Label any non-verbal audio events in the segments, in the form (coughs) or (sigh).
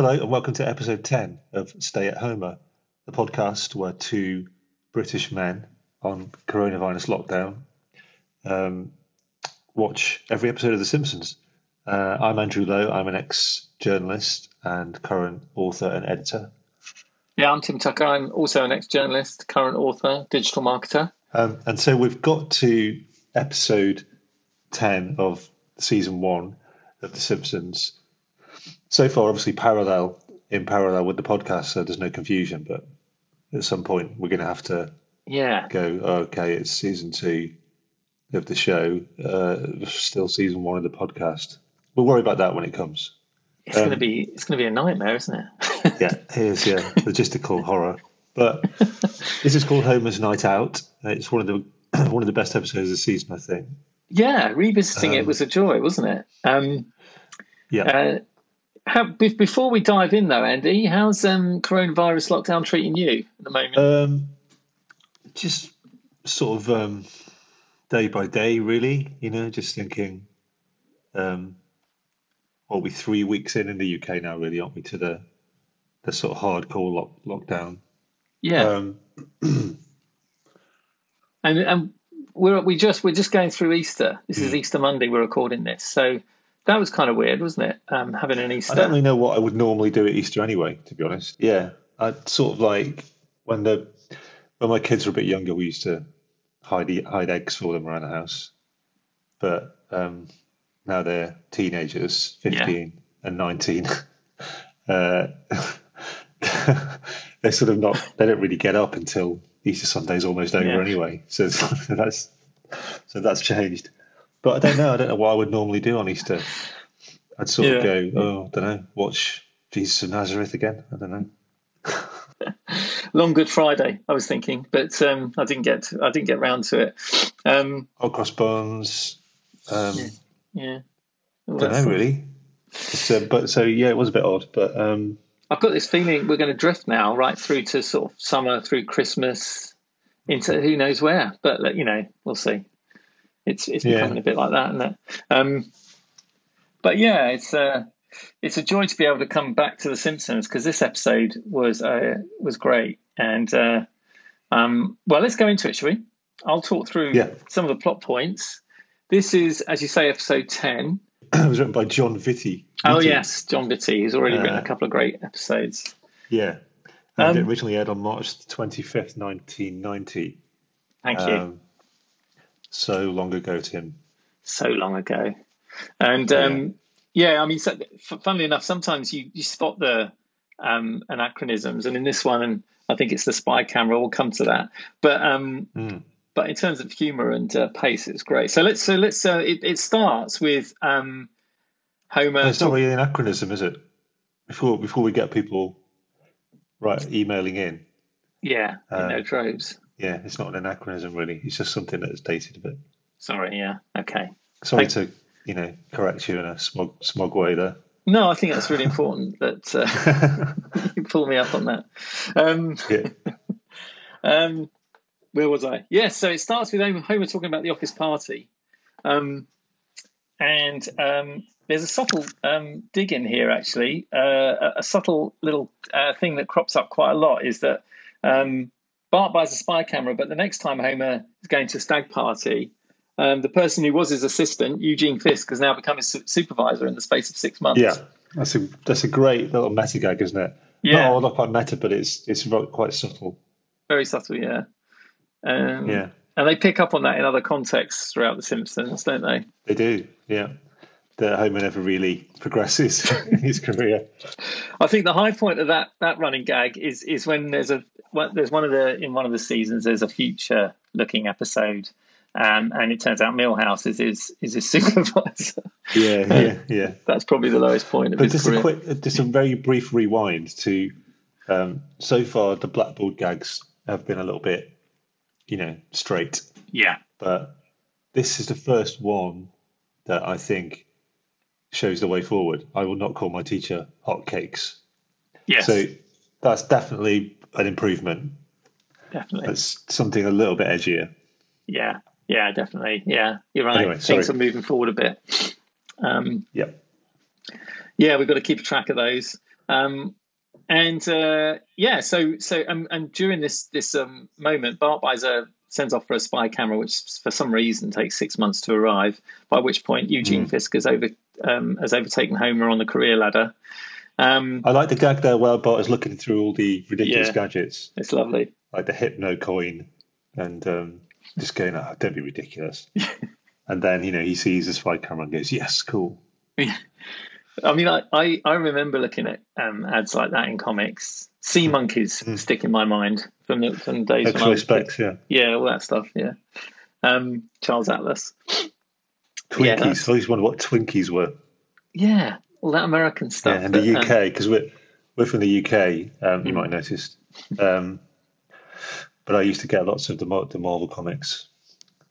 Hello, and welcome to episode 10 of Stay at Homer, the podcast where two British men on coronavirus lockdown um, watch every episode of The Simpsons. Uh, I'm Andrew Lowe, I'm an ex journalist and current author and editor. Yeah, I'm Tim Tucker. I'm also an ex journalist, current author, digital marketer. Um, and so we've got to episode 10 of season one of The Simpsons. So far, obviously, parallel in parallel with the podcast, so there's no confusion. But at some point, we're going to have to Yeah, go, okay, it's season two of the show, uh, still season one of the podcast. We'll worry about that when it comes. it's going to be it's going to be a nightmare, isn't it? (laughs) Yeah, here's yeah, logistical horror. But (laughs) this is called Homer's Night Out. It's one of the (clears throat) one of the best episodes of the season, I think. yeah, revisiting it Um, was a joy, wasn't it? Um, Yeah. uh, how, before we dive in, though, Andy, how's um, coronavirus lockdown treating you at the moment? Um, just sort of um, day by day, really. You know, just thinking. Um, what are we three weeks in in the UK now? Really, aren't we to the the sort of hardcore lock, lockdown? yeah, Um, (clears throat) and and we're we just we're just going through Easter. This Hmm. is Easter Monday. We're recording this, so that was kind of weird, wasn't it? Um, having an Easter. I don't really know what I would normally do at Easter anyway. To be honest, yeah, I sort of like when the when my kids were a bit younger, we used to hide hide eggs for them around the house, but um, now they're teenagers, fifteen and nineteen. (laughs) Uh, (laughs) they're sort of not. They don't really get up until Easter Sunday's almost over Yeah. anyway. So (laughs) that's so that's changed. But I don't know. I don't know what I would normally do on Easter. I'd sort of go, oh, I don't know, watch Jesus of Nazareth again. I don't know. (laughs) Long Good Friday, I was thinking, but um, I didn't get I didn't get round to it. Um, Old Crossbones. Um, yeah, All don't know really. Uh, but so yeah, it was a bit odd. But um, I've got this feeling we're going to drift now right through to sort of summer, through Christmas, into who knows where. But you know, we'll see. It's it's Yeah. becoming a bit like that, isn't it? Um, but yeah, it's uh, it's a joy to be able to come back to The Simpsons because this episode was uh, was great. And uh, um, well, let's go into it, shall we? I'll talk through Yeah. some of the plot points. This is, as you say, episode ten. (clears throat) it was written by Jon Vitti. Oh yes, Jon Vitti. He's already written Uh, a couple of great episodes. yeah. And it Um, originally aired on March twenty fifth, nineteen ninety. Thank you. Um, so long ago, Tim. so long ago. And um, yeah, I mean, so, funnily enough, sometimes you, you spot the um, anachronisms, and in this one, and I think it's the spy camera. We'll come to that, but um, Mm. but in terms of humor and uh, pace, it's great. So let's so let's uh, it, it starts with um, Homer. It's not really an anachronism, is it? Before before we get people right emailing in, yeah, in uh, their droves. Yeah, it's not an anachronism really. It's just something that's dated a bit. Sorry, yeah, okay. Sorry Thank- to you know correct you in a smug smug way there. No, I think that's really important that uh, (laughs) you pull me up on that. Um, Yeah. (laughs) Um, where was I? Yes, so it starts with Homer, Homer talking about the office party. Um, and um, there's a subtle um, dig in here, actually. Uh, a, a subtle little uh, thing that crops up quite a lot is that um, Bart buys a spy camera, but the next time Homer is going to a stag party, um, the person who was his assistant, Eugene Fisk, has now become his su- supervisor in the space of six months. Yeah, that's a that's a great little meta gag, isn't it? Yeah. Not, quite meta, but it's it's quite subtle. Very subtle, yeah. Um, Yeah, And they pick up on that in other contexts throughout The Simpsons, don't they? they do. Yeah, that Homer never really progresses (laughs) in his career. I think the high point of that that running gag is is when there's a well, there's one of the in one of the seasons there's a future looking episode, um, and it turns out Milhouse is his is (laughs) his supervisor. Yeah, yeah, yeah. That's probably the lowest point of But his just career. a quick, just a very brief rewind to. Um, so far, the blackboard gags have been a little bit, you know, straight. yeah, but this is the first one that I think shows the way forward. I will not call my teacher hotcakes. yes, So that's definitely an improvement. definitely, That's something a little bit edgier. yeah, yeah, definitely, yeah. You're right. Anyway, Things sorry. are moving forward a bit. Um, Yep. yeah, we've got to keep track of those. Um, and uh, yeah, so so um, and during this this um, moment, Bart buys a sends off for a spy camera, which for some reason takes six months to arrive. By which point, Eugene Mm. Fisk has over um, has overtaken Homer on the career ladder. Um, I like the gag there where Bart is looking through all the ridiculous Yeah. gadgets, it's lovely. like the hypno coin, and um, just going, oh, don't be ridiculous. (laughs) and then, you know, he sees the spy camera and goes, yes, cool. I mean, I, I, I remember looking at um, ads like that in comics. Sea monkeys stick in my mind from the from the days when I Extra was specs, yeah. Yeah, all that stuff. Yeah, um, Charles Atlas. Twinkies. that's- I always wonder what Twinkies were. Yeah, all that American stuff. Yeah, in the um, UK, because we're, we're from the UK, um, you Mm. might have noticed. Um, but I used to get lots of the, the Marvel comics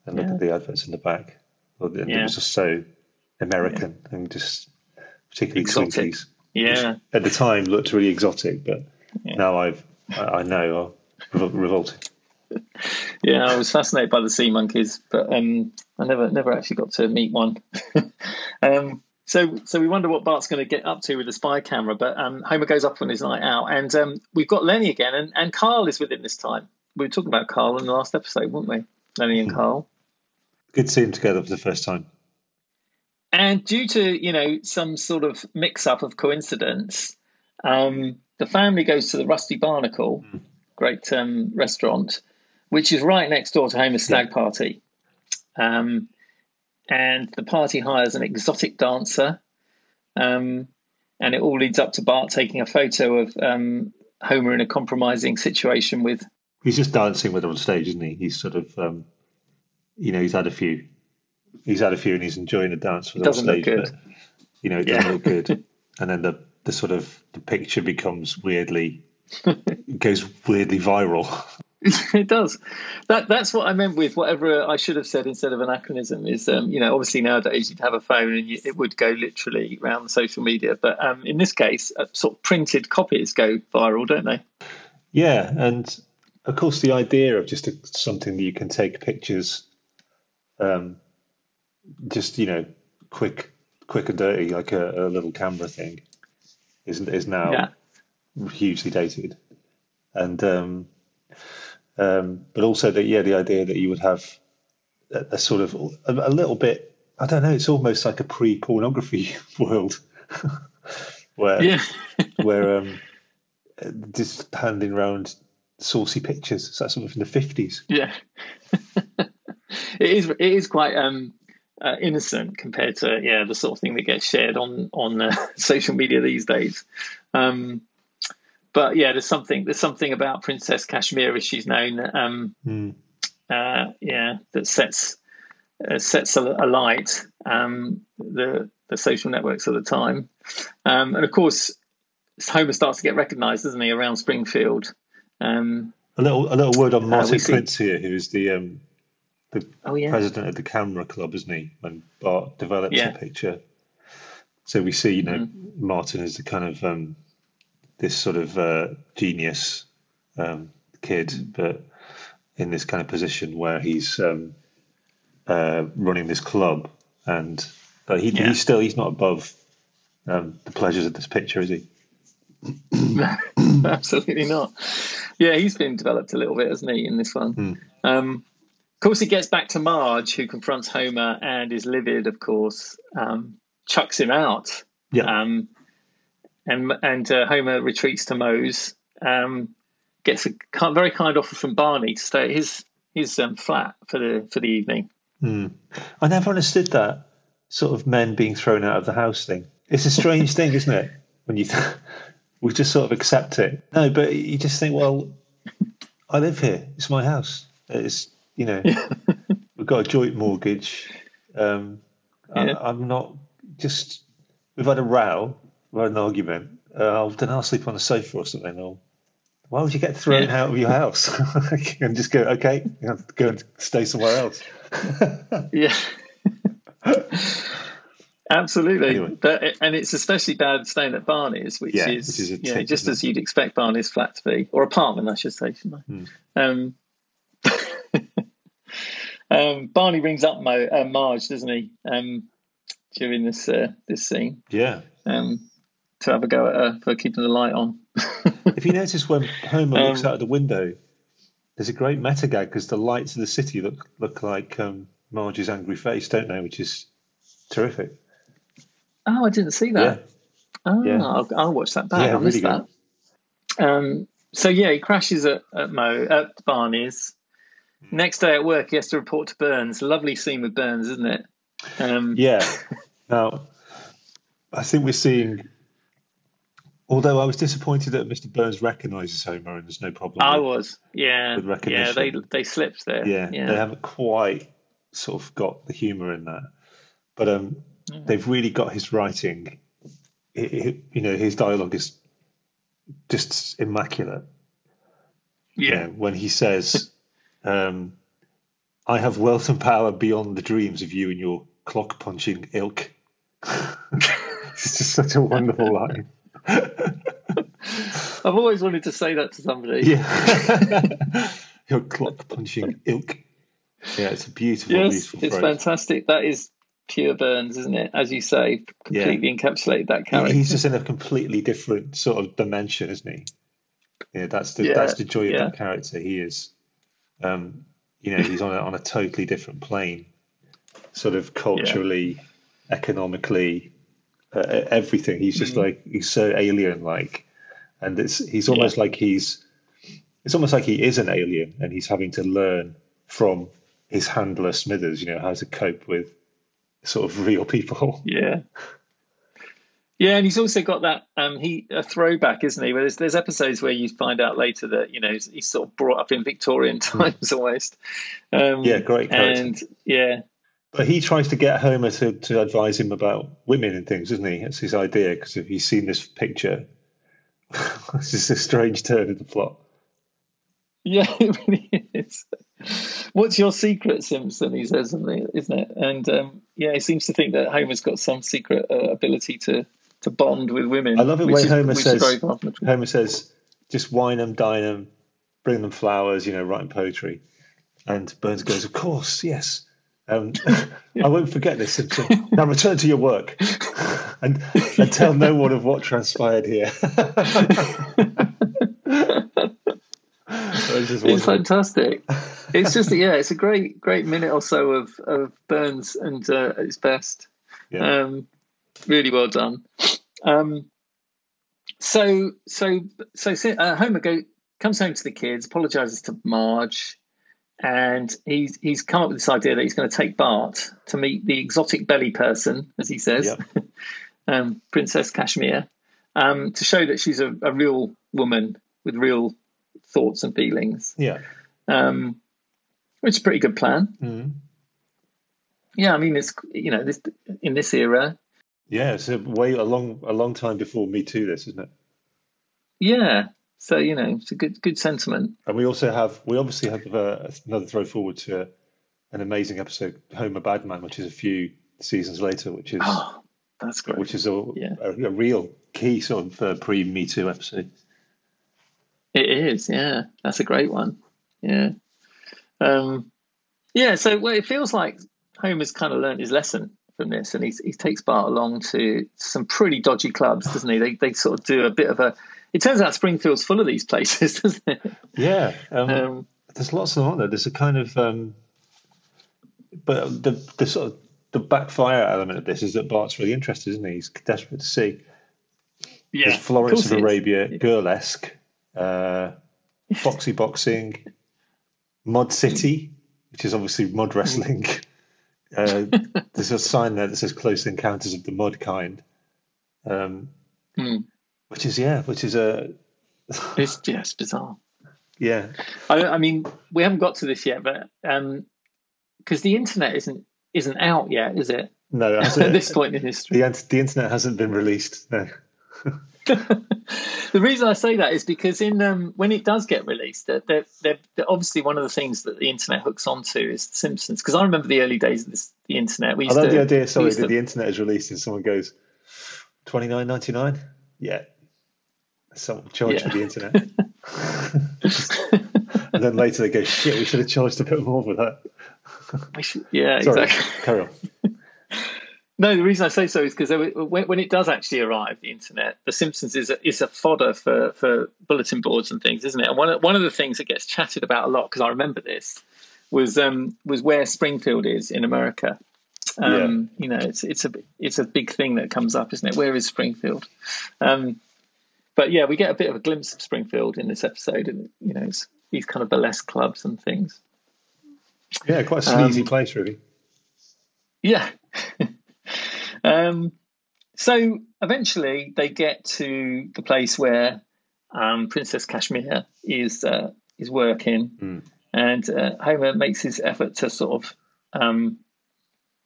and look Yeah. at the adverts in the back. And Yeah. It was just so American and just particularly Exotic. Twinkies. yeah, At the time, looked really exotic, but Yeah. now I've I, I know revol- revolting. (laughs) yeah. I was fascinated by the sea monkeys, but um, I never never actually got to meet one. (laughs) um, so so we wonder what Bart's going to get up to with the spy camera. But um, Homer goes up on his night out, and um, we've got Lenny again, and, and Carl is with him this time. We were talking about Carl in the last episode, weren't we? Lenny and Carl. Good to see them together for the first time. And due to you know some sort of mix-up of coincidence, um, the family goes to the Rusty Barnacle, great um, restaurant, which is right next door to Homer's stag party. Um, and the party hires an exotic dancer, um, and it all leads up to Bart taking a photo of um, Homer in a compromising situation with. He's just dancing with her on stage, isn't he? He's sort of, um, you know, he's had a few. He's had a few, and he's enjoying the dance with her on stage. good. But, you know, it doesn't look good. (laughs) And then the the sort of the picture becomes weirdly (laughs) goes weirdly viral. (laughs) it does. That that's what I meant with whatever I should have said instead of anachronism. Is um, you know obviously nowadays you'd have a phone and you, it would go literally around social media, but um, in this case, uh, sort of printed copies go viral, don't they? Yeah, and of course the idea of just a, something that you can take pictures, um, just you know, quick, quick and dirty, like a, a little camera thing, is is now Yeah. Hugely dated, and um, um, but also that yeah, the idea that you would have a, a sort of a, a little bit, I don't know, it's almost like a pre-pornography (laughs) world, (laughs) where Yeah, (laughs) where um, just handing around saucy pictures. Is that something from the fifties? yeah. it is. It is quite um, uh, innocent compared to yeah the sort of thing that gets shared on on uh, social media these days. Um, but yeah, there's something there's something about Princess Kashmir, as she's known. Um, Mm. uh, yeah, that sets uh, sets alight um, the the social networks of the time, um, and of course, Homer starts to get recognised, doesn't he, around Springfield? Um, A little, a little word on we Martin see- Prince here, who is the um, the oh yeah, president of the camera club, isn't he? When Bart develops Yeah. a picture, so we see, you know, Mm-hmm. Martin is the kind of um, this sort of uh, genius um, kid, Mm-hmm. but in this kind of position where he's um, uh, running this club, and but he, Yeah. he's still he's not above um, the pleasures of this picture, is he? (coughs) absolutely not. Yeah, he's been developed a little bit, hasn't he, in this one? Hmm. Um, of course, it gets back to Marge, who confronts Homer and is livid. Of course, um, chucks him out. Yeah. Um, and and uh, Homer retreats to Moe's. Um, gets a very kind offer from Barney to stay at his his um, flat for the for the evening. Hmm. I never understood that sort of men being thrown out of the house thing. It's a strange thing, isn't it? When you (laughs) we just sort of accept it. No, but you just think, well, I live here. It's my house. It's you know, (laughs) we've got a joint mortgage. Um, Yeah. I, I'm not just. We've had a row, had an argument. Uh, I'll, then I'll sleep on the sofa or something. Or why would you get thrown Yeah. out of your house (laughs) and just go? Okay, you have to go and stay somewhere else. (laughs) Yeah. Absolutely, Anyway. but and it's especially bad staying at Barney's, which Yeah, is, is you know, just as you'd expect Barney's flat to be, or apartment, I should say, shouldn't I? Hmm. Um, (laughs) um, Barney rings up Moe, uh, Marge, doesn't he? Um, during this uh, this scene, Yeah. um, to have a go at her for keeping the light on. (laughs) if you notice when Homer looks Um, out of the window, there's a great meta gag because the lights of the city look look like um, Marge's angry face, don't they? Which is terrific. Oh, I didn't see Yeah, that. Oh, Yeah. I'll, I'll watch that back. Yeah, I missed that. Um, so yeah, he crashes at, at Moe at Barney's. Next day at work, he has to report to Burns. Lovely scene with Burns, isn't it? Um, yeah. (laughs) Now, I think we're seeing. Although I was disappointed that Mr. Burns recognises Homer and there's no problem. I with- was. Yeah, yeah. They they slipped there. yeah, yeah. they haven't quite sort of got the humour in that, but um, they've really got his writing. It, it- you know, his dialogue is just immaculate. You yeah. know, when he says, (laughs) um, "I have wealth and power beyond the dreams of you and your clock punching ilk." (laughs) it's just such a wonderful line. (laughs) I've always wanted to say that to somebody. Yeah, (laughs) your clock punching ilk. Yeah, it's a beautiful, yes, beautiful it's phrase. fantastic. That is pure Burns, isn't it? As you say, completely encapsulated that character. He's just in a completely different sort of dimension, isn't he? Yeah, that's the Yeah, that's the joy of yeah. that character. He is, um, you know, he's on a, on a totally different plane, sort of (laughs) culturally, economically, uh, everything. He's just Mm. like he's so alien like, and it's he's almost like he's it's almost like he is an alien and he's having to learn from his handler Smithers, you know, how to cope with sort of real people. (laughs) Yeah. Yeah, and he's also got that um he a throwback, isn't he? Where there's there's episodes where you find out later that, you know, he's, he's sort of brought up in Victorian (laughs) times almost. Um. Yeah, great character. And yeah, But he tries to get Homer to, to advise him about women and things, doesn't he? That's his idea, because if he's seen this picture, (laughs) this is a strange turn of the plot. yeah, (laughs) it really is. What's your secret, Simpson? He says, isn't it? And um, yeah, he seems to think that Homer's got some secret uh, ability to to bond with women. I love it when is- Homer says- Homer says, just wine them, dine them, bring them flowers, you know, writing poetry. And Burns goes, Of course, yes. Um, (laughs) I won't forget this, Simpson. Now return to your work (laughs) and, and tell no one of what transpired here. (laughs) That was just It's fantastic. It's just yeah, it's a great great minute or so of of Burns and uh, his best. Yeah. Um, really well done. Um, so so so uh, Homer go comes home to the kids, apologizes to Marge, and he's he's come up with this idea that he's going to take Bart to meet the exotic belly person, as he says, Yep. (laughs) um, Princess Kashmir, um, to show that she's a, a real woman with real thoughts and feelings Yeah. um, which is a pretty good plan. Mhm. Yeah, I mean, it's you know, this in this era, Yeah, it's a way a long a long time before Me Too. This isn't it? yeah. So you know, it's a good good sentiment. And we also have we obviously have uh, another throw forward to an amazing episode, Homer Badman, which is a few seasons later, which is Oh, that's great. which is a, Yeah. a, a real key sort of uh, pre Me Too episode. It is, yeah. That's a great one. Yeah. Um, yeah. So well, it feels like Homer's kind of learned his lesson from this, and he's, he takes Bart along to some pretty dodgy clubs, doesn't he? They they sort of do a bit of a. It turns out Springfield's full of these places, (laughs) doesn't it? Yeah, um, Um, there's lots of them, aren't there? There's a kind of, um, but the the sort of the backfire element of this is that Bart's really interested, isn't he? He's desperate to see. yeah. There's Florence of is. Arabia, Burlesque, uh, Foxy Boxing, Mod City, which is obviously mud wrestling. (laughs) Uh, there's a sign there that says Close Encounters of the Mud Kind, um, Hmm. Which is, yeah, which is a, (laughs) It's just bizarre. yeah, I, I mean, we haven't got to this yet, but because the internet isn't isn't out yet, is it? no, (laughs) At this point in history, the, the internet hasn't been released. No. (laughs) the reason I say that is because in um, when it does get released, they're, they're, they're obviously one of the things that the internet hooks onto is The Simpsons. Because I remember the early days of this, the internet. We I love to, the idea, sorry, that to- the internet is released and someone goes, twenty nine ninety nine? Yeah. Someone charged Yeah. for the internet. and then later they go, shit, we should have charged a bit more for that. should- yeah, Sorry, exactly. carry on. No, the reason I say so is because when, when, it does actually arrive, the internet, The Simpsons is a, is a fodder for, for bulletin boards and things, isn't it? And one of, one of the things that gets chatted about a lot, because I remember this, was um, was where Springfield is in America. Um, yeah. You know, it's it's a it's a big thing that comes up, isn't it? Where is Springfield? Um, but yeah, we get a bit of a glimpse of Springfield in this episode, and you know, it's these kind of burlesque clubs and things. Yeah, quite a sleazy um, place, really. Yeah. (laughs) um, so eventually, they get to the place where um, Princess Kashmir is uh, is working, mm. and uh, Homer makes his effort to sort of um,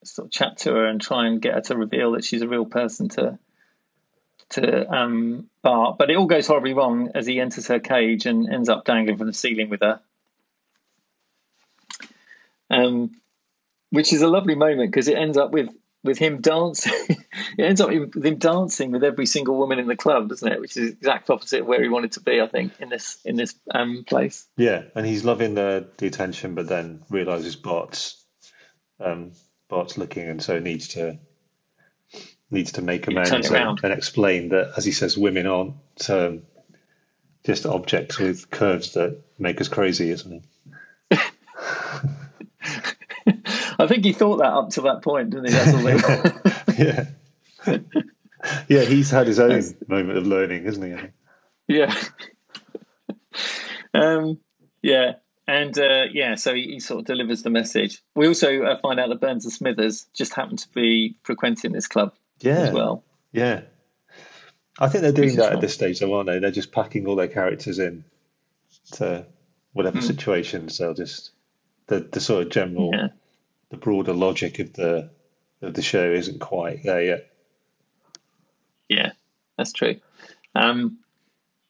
sort of chat to her and try and get her to reveal that she's a real person to to um, Bart. But it all goes horribly wrong as he enters her cage and ends up dangling from the ceiling with her. Um, which is a lovely moment because it ends up with with him dancing. (laughs) it ends up with him dancing with every single woman in the club, doesn't it? Which is exact opposite of where he wanted to be, I think, in this in this um, place. Yeah, and he's loving the the attention, but then realizes Bart's um, Bart's looking, and so needs to needs to make amends and, and, explain that, as he says, women aren't um, just objects with curves that make us crazy, isn't it? (laughs) I think he thought that up to that point, didn't he? That's all they (laughs) yeah. yeah, he's had his own moment of learning, isn't he? Yeah. (laughs) um, yeah. And uh, yeah, so he, he, sort of delivers the message. We also uh, find out that Burns and Smithers just happen to be frequenting this club yeah. as well. Yeah. I think they're doing that at this stage, though, aren't they? They're just packing all their characters in to whatever mm. situations. They'll just the the sort of general yeah the broader logic of the of the show isn't quite there yet. Yeah, that's true. Um,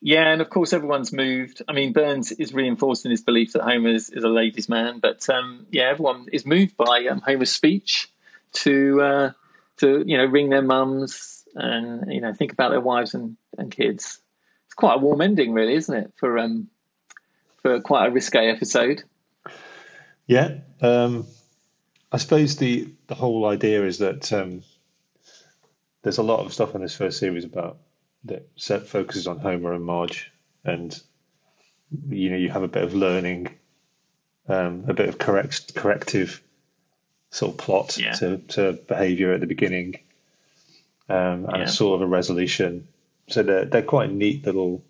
yeah, and of course everyone's moved. I mean, Burns is reinforcing his belief that Homer is, is a ladies' man, but um, yeah, everyone is moved by um, Homer's speech to uh, to you know ring their mums and you know think about their wives and, and kids. It's quite a warm ending, really, isn't it, for um, for quite a risque episode? Yeah, um, I suppose the the whole idea is that um, there's a lot of stuff in this first series about that set focuses on Homer and Marge, and you know you have a bit of learning, um, a bit of correct corrective sort of plot yeah. to to behaviour at the beginning, um, and yeah. sort of a resolution. So they're they're quite neat little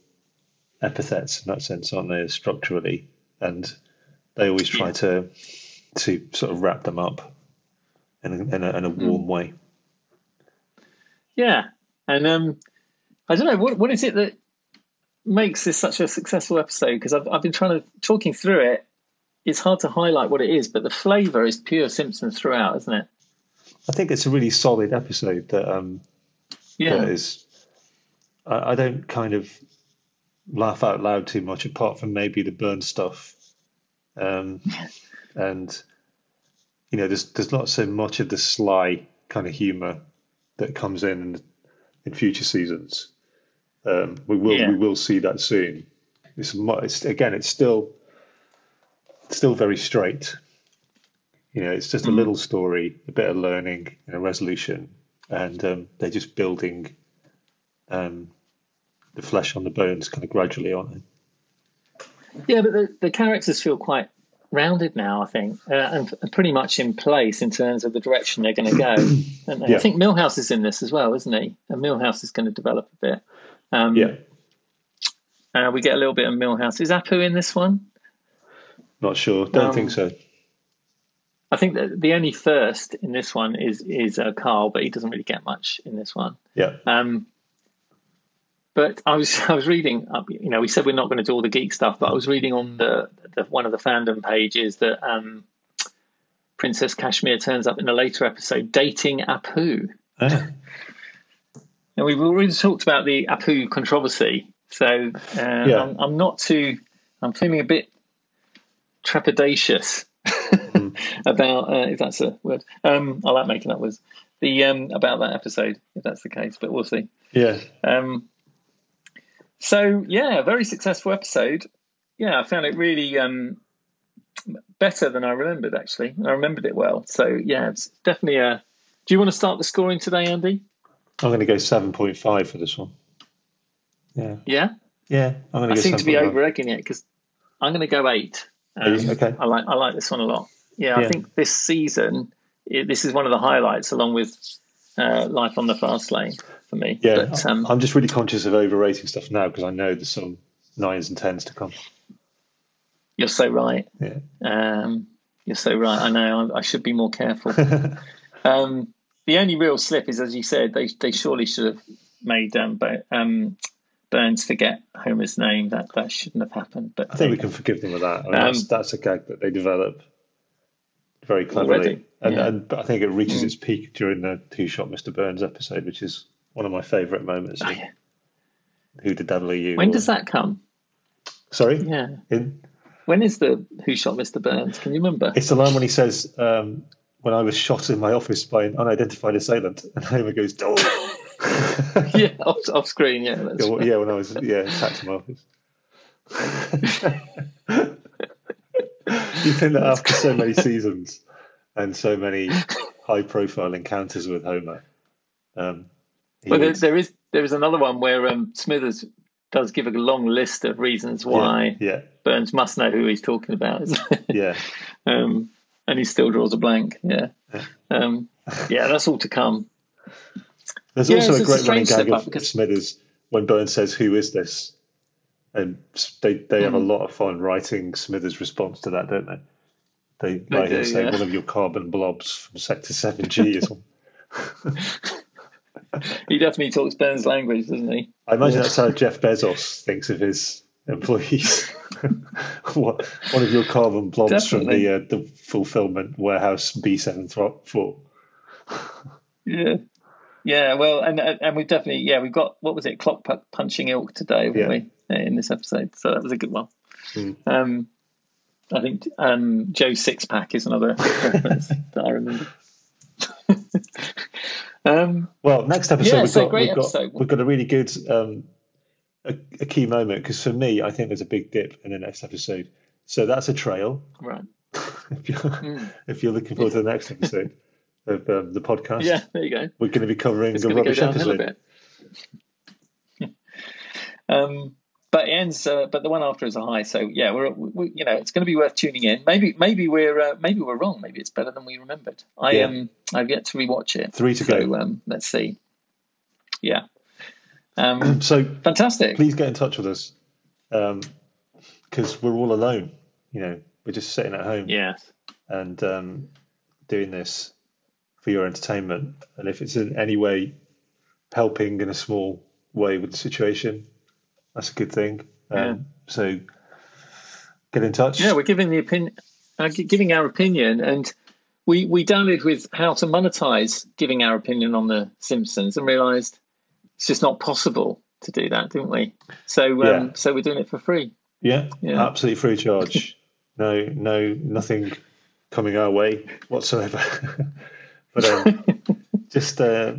epithets in that sense, aren't they? Structurally, and they always try yeah. to to sort of wrap them up in a, in a, in a hmm. warm mm. way. Yeah, and um, I don't know what what is it that makes this such a successful episode? Because I've I've been trying to talking through it. It's hard to highlight what it is, but the flavour is pure Simpsons throughout, isn't it? I think it's a really solid episode that um, yeah that is. I, I don't kind of laugh out loud too much, apart from maybe the burn stuff. Um, (laughs) and you know, there's there's not so much of the sly kind of humour that comes in in future seasons. Um, we will yeah. we will see that soon. It's, it's again, it's still still very straight. You know, it's just a mm. little story, a bit of learning, and a resolution, and um, they're just building um, the flesh on the bones kind of gradually on. It. Yeah, but the, the characters feel quite rounded now, I think, uh, and, pretty much in place in terms of the direction they're going to go. (coughs) yeah. I think Milhouse is in this as well, isn't he? And Milhouse is going to develop a bit. Um, yeah. Uh, we get a little bit of Milhouse. Is Apu in this one? Not sure. Don't um, think so. I think that the only first in this one is is uh, Carl, but he doesn't really get much in this one. Yeah. Um, but I was (laughs) I was reading up. You know, we said we're not going to do all the geek stuff, but I was reading on the, the one of the fandom pages that um, Princess Kashmir turns up in a later episode dating Apu. Oh. (laughs) and we've already talked about the Apu controversy, so uh, yeah. I'm, I'm, not too. I'm feeling a bit trepidatious mm. (laughs) about uh, if that's a word. Um, I like making up words. The um, about that episode, if that's the case, but we'll see. Yeah. Um, so yeah, very successful episode. Yeah, I found it really um, better than I remembered. Actually, I remembered it well. So yeah, it's definitely a Do you want to start the scoring today, Andy? I'm going to go 7.5 for this one. Yeah. Yeah. Yeah. I'm going I to go seem to be 7.5. over egging it because I'm going to go eight. Um, Okay. I like I like this one a lot. Yeah, I think this season it, this is one of the highlights, along with uh, Life on the Fast Lane for me. Yeah. But, um, I'm just really conscious of overrating stuff now because I know there's some nines and tens to come. you're so right. Yeah. Um, you're so right. I know. I, I should be more careful. (laughs) um, the only real slip is, as you said, they they surely should have made um, but, um, Burns forget Homer's name. That that shouldn't have happened. But I think we can forgive them with that. I mean, Um, that's, that's a gag that they develop very cleverly. Already, And, yeah. and but I think it reaches Mm. its peak during the Who Shot Mr. Burns episode, which is one of my favourite moments. Oh, yeah. Who did devil are you? when Or- does that come? Sorry? Yeah. In, When is the Who Shot Mr. Burns? Can you remember? it's the line when he says, um, when I was shot in my office by an unidentified assailant. And Homer goes, oh! (laughs) yeah, off, off screen. Yeah, Yeah, well, yeah, when I was yeah in my office. you think that after so many seasons and so many high-profile encounters with Homer, um, Well, there, there is there is another one where um, Smithers does give a long list of reasons why yeah, Burns must know who he's talking about, (laughs) yeah, um, and he still draws a blank. Yeah, Yeah. um, yeah, that's all to come. There's Yeah, also a it's a great running gag of because- Smithers when Burns says, "Who is this?" and they they have a Hmm. lot of fun writing Smithers' response to that, don't they? They, They like do, say yeah. one of your carbon blobs from Sector Seven G something. (laughs) He definitely talks Burns language, doesn't he? I imagine that's how Jeff Bezos thinks of his employees. (laughs) what, one of your carbon blobs from the uh, the fulfillment warehouse B seven four. Yeah. Yeah, well, and and we've definitely yeah we've got what was it clock punching ilk today, Yeah. we, in this episode? So that was a good one. Mm. Um, I think um, Joe Six Pack is another (laughs) reference that I remember. (laughs) um, Well, next episode Yeah, we've so got we've got episode. we've got a really good um, a, a key moment because for me I think there's a big dip in the next episode. So that's a trail. right. (laughs) if you're Mm. if you're looking forward to the next episode of um, the podcast, Yeah, there you go. we're going to be covering It's the rubbish a episode. bit. (laughs) um, but it ends. Uh, but the one after is a high. So yeah, we're we, you know it's going to be worth tuning in. Maybe maybe we're uh, maybe we're wrong. Maybe it's better than we remembered. I Yeah. um I've yet to rewatch it. Three to So go. um, let's see. Yeah. Um, (clears throat) So fantastic. please get in touch with us because we're all alone. You know, we're just sitting at home Yeah. and um, doing this for your entertainment. And if it's in any way helping in a small way with the situation, that's a good thing. Um, So get in touch. Yeah, we're giving the opinion, uh, giving our opinion, and we we downloaded with how to monetize giving our opinion on the Simpsons, and realised it's just not possible to do that, didn't we? So um, Yeah. so we're doing it for free. yeah, Yeah. absolutely free charge. (laughs) no, no, nothing coming our way whatsoever. (laughs) but um, (laughs) just uh,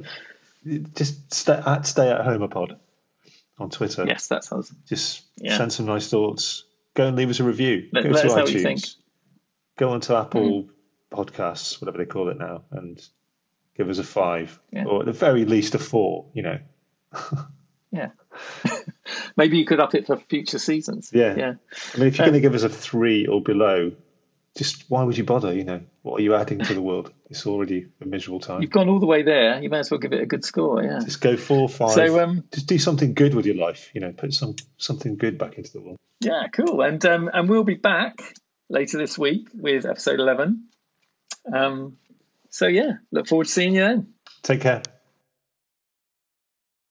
just stay at stay at home a pod on Twitter. Yes, that sounds. Just Yeah. send some nice thoughts. Go and leave us a review. Let- Go let to us know what iTunes. you think. Go onto Apple Podcasts, whatever they call it now, and give us a five, Yeah. or at the very least a four. You know, (laughs) Yeah. (laughs) Maybe you could up it for future seasons. Yeah. Yeah. I mean, if you're Um, going to give us a three or below, just why would you bother? You know, what are you adding to the world? It's already a miserable time. You've gone all the way there. You may as well give it a good score. Yeah. Just go four, five. So um, just do something good with your life. You know, put some something good back into the world. yeah, cool. And um, and we'll be back later this week with episode eleven. Um, so yeah, look forward to seeing you then. Take care.